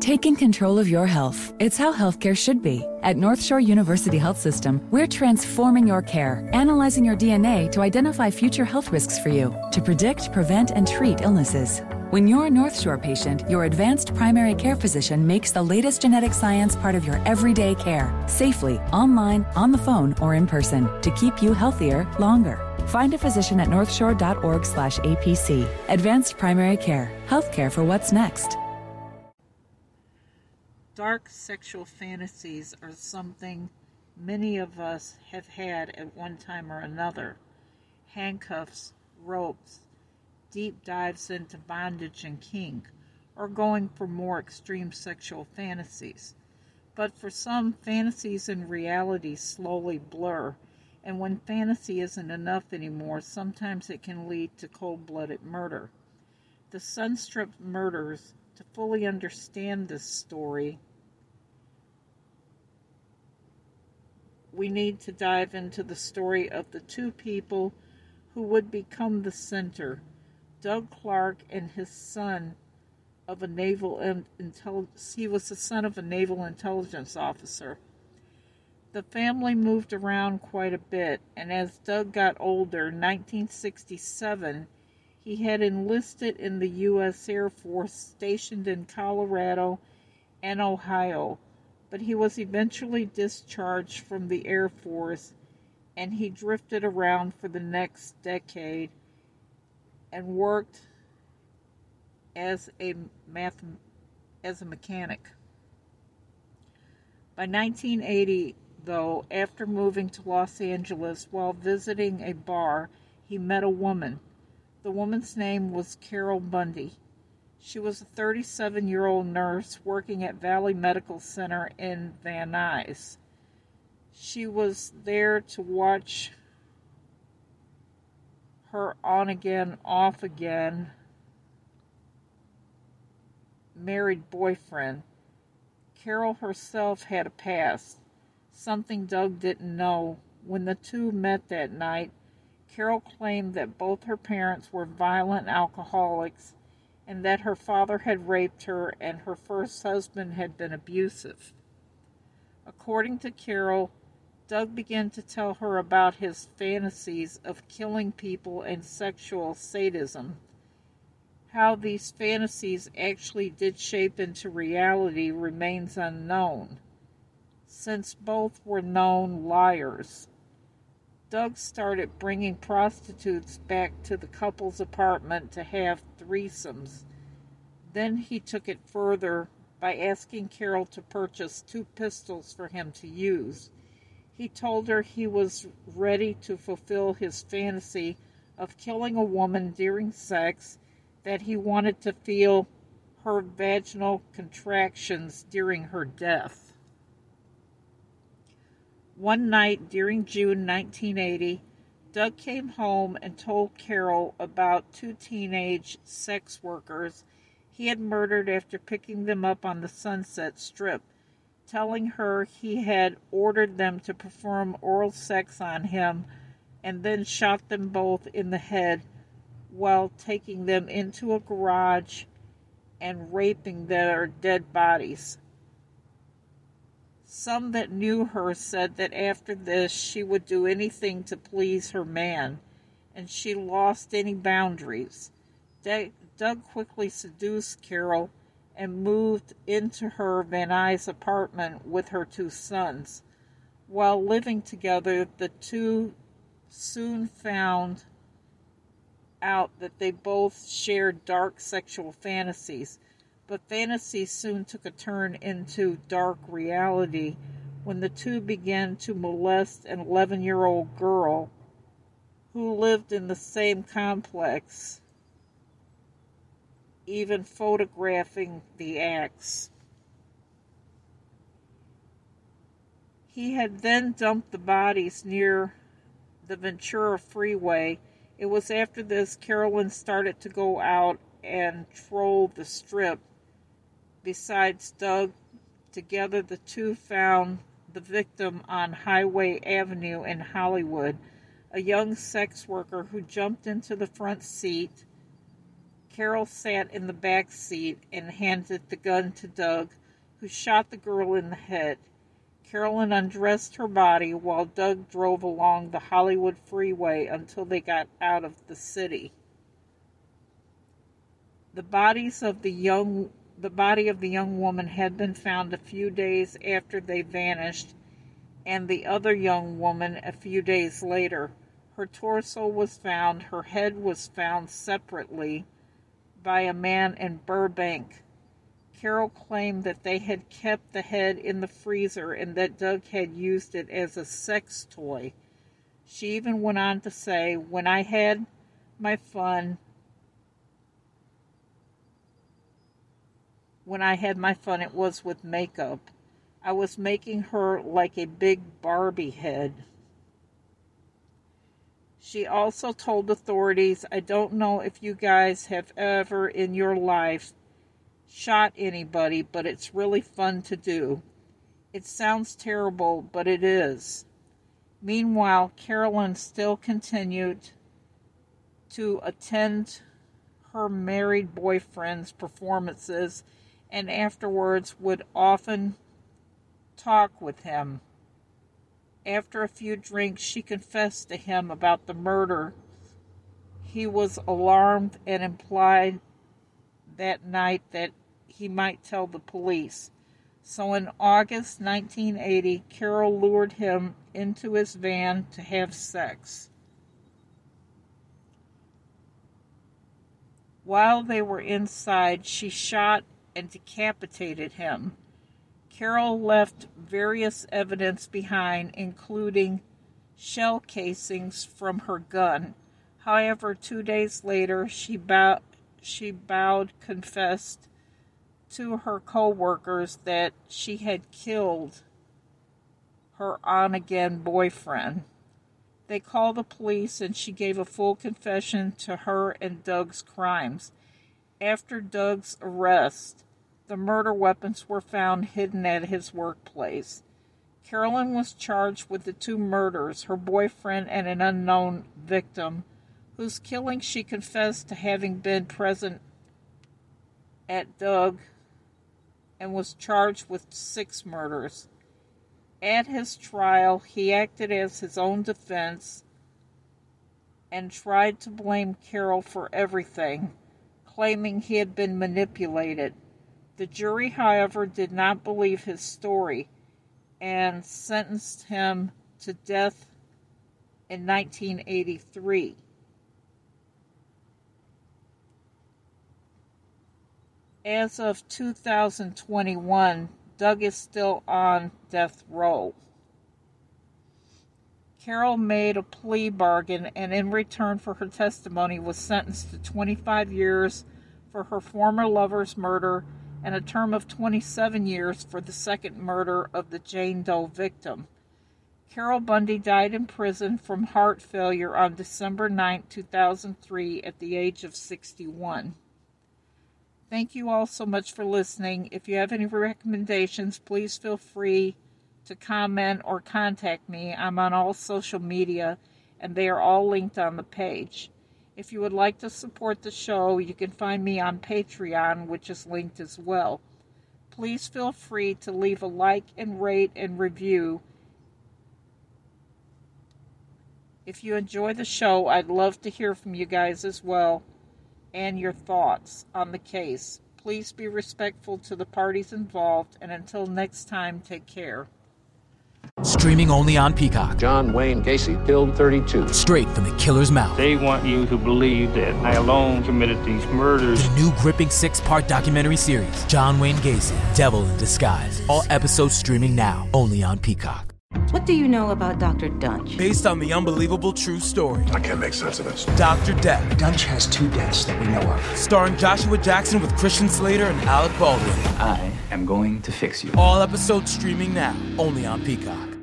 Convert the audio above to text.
Taking control of your health. It's how healthcare should be. At North Shore University Health System, we're transforming your care, analyzing your DNA to identify future health risks for you, to predict, prevent, and treat illnesses. When you're a North Shore patient, your advanced primary care physician makes the latest genetic science part of your everyday care, safely, online, on the phone, or in person, to keep you healthier longer. Find a physician at northshore.org/apc. Advanced primary care, healthcare for what's next. Dark sexual fantasies are something many of us have had at one time or another. Handcuffs, ropes, deep dives into bondage and kink, or going for more extreme sexual fantasies. But for some, fantasies and reality slowly blur, and when fantasy isn't enough anymore, sometimes it can lead to cold blooded murder. The Sunstrip murders, to fully understand this story, we need to dive into the story of the two people who would become the center Doug Clark and his son of a naval intelligence. He was the son of a naval intelligence officer. The family moved around quite a bit, and as Doug got older, 1967, he had enlisted in the U.S. Air Force stationed in Colorado and Ohio but he was eventually discharged from the Air Force and he drifted around for the next decade and worked as a math as a mechanic. By 1980, though, after moving to Los Angeles while visiting a bar, he met a woman. The woman's name was Carol Bundy. She was a 37 year old nurse working at Valley Medical Center in Van Nuys. She was there to watch her on again, off again married boyfriend. Carol herself had a past, something Doug didn't know. When the two met that night, Carol claimed that both her parents were violent alcoholics and that her father had raped her and her first husband had been abusive. According to Carol, Doug began to tell her about his fantasies of killing people and sexual sadism. How these fantasies actually did shape into reality remains unknown, since both were known liars. Doug started bringing prostitutes back to the couple's apartment to have threesomes. Then he took it further by asking Carol to purchase two pistols for him to use. He told her he was ready to fulfill his fantasy of killing a woman during sex, that he wanted to feel her vaginal contractions during her death. One night during June 1980, Doug came home and told Carol about two teenage sex workers he had murdered after picking them up on the Sunset Strip, telling her he had ordered them to perform oral sex on him and then shot them both in the head while taking them into a garage and raping their dead bodies. Some that knew her said that after this she would do anything to please her man, and she lost any boundaries. Doug quickly seduced Carol and moved into her Van Nuys apartment with her two sons. While living together, the two soon found out that they both shared dark sexual fantasies but fantasy soon took a turn into dark reality when the two began to molest an 11 year old girl who lived in the same complex, even photographing the acts. He had then dumped the bodies near the Ventura Freeway. It was after this Carolyn started to go out and troll the strip Besides Doug, together the two found the victim on Highland Avenue in Hollywood, a young sex worker who jumped into the front seat. Carol sat in the back seat and handed the gun to Doug, who shot the girl in the head. Carolyn undressed her body while Doug drove along the Hollywood freeway until they got out of the city. The bodies of the young the body of the young woman had been found a few days after they vanished, and the other young woman a few days later. Her torso was found, her head was found separately by a man in Burbank. Carol claimed that they had kept the head in the freezer and that Doug had used it as a sex toy. She even went on to say, When I had my fun, when I had my fun, it was with makeup. I was making her like a big Barbie head. She also told authorities, I don't know if you guys have ever in your life shot anybody, but it's really fun to do. It sounds terrible, but it is. Meanwhile, Carolyn still continued to attend her married boyfriend's performances and afterwards would often talk with him. After a few drinks, she confessed to him about the murder. He was alarmed and implied that night that he might tell the police. So in August 1980, Carol lured him into his van to have sex. While they were inside, she shot and decapitated him. Carol left various evidence behind, including shell casings from her gun. However, two days later, she, bow- she bowed, confessed to her co workers that she had killed her on again boyfriend. They called the police and she gave a full confession to her and Doug's crimes. After Doug's arrest, the murder weapons were found hidden at his workplace. Carolyn was charged with the two murders, her boyfriend and an unknown victim, whose killing she confessed to having been present at Doug and was charged with six murders. At his trial, he acted as his own defense and tried to blame Carol for everything, claiming he had been manipulated. The jury, however, did not believe his story and sentenced him to death in 1983. As of 2021, Doug is still on death row. Carol made a plea bargain and, in return for her testimony, was sentenced to 25 years for her former lover's murder and a term of 27 years for the second murder of the Jane Doe victim. Carol Bundy died in prison from heart failure on December 9, 2003, at the age of 61. Thank you all so much for listening. If you have any recommendations, please feel free to comment or contact me. I'm on all social media, and they are all linked on the page. If you would like to support the show, you can find me on Patreon, which is linked as well. Please feel free to leave a like and rate and review. If you enjoy the show, I'd love to hear from you guys as well and your thoughts on the case. Please be respectful to the parties involved, and until next time, take care. Streaming only on Peacock. John Wayne Gacy killed 32. Straight from the killer's mouth. They want you to believe that I alone committed these murders. The new gripping six part documentary series, John Wayne Gacy, Devil in Disguise. All episodes streaming now, only on Peacock. What do you know about Dr. Duntsch? Based on the unbelievable true story. I can't make sense of this. Dr. Death. Duntsch has two deaths that we know of. Starring Joshua Jackson with Christian Slater and Alec Baldwin. I am going to fix you. All episodes streaming now, only on Peacock.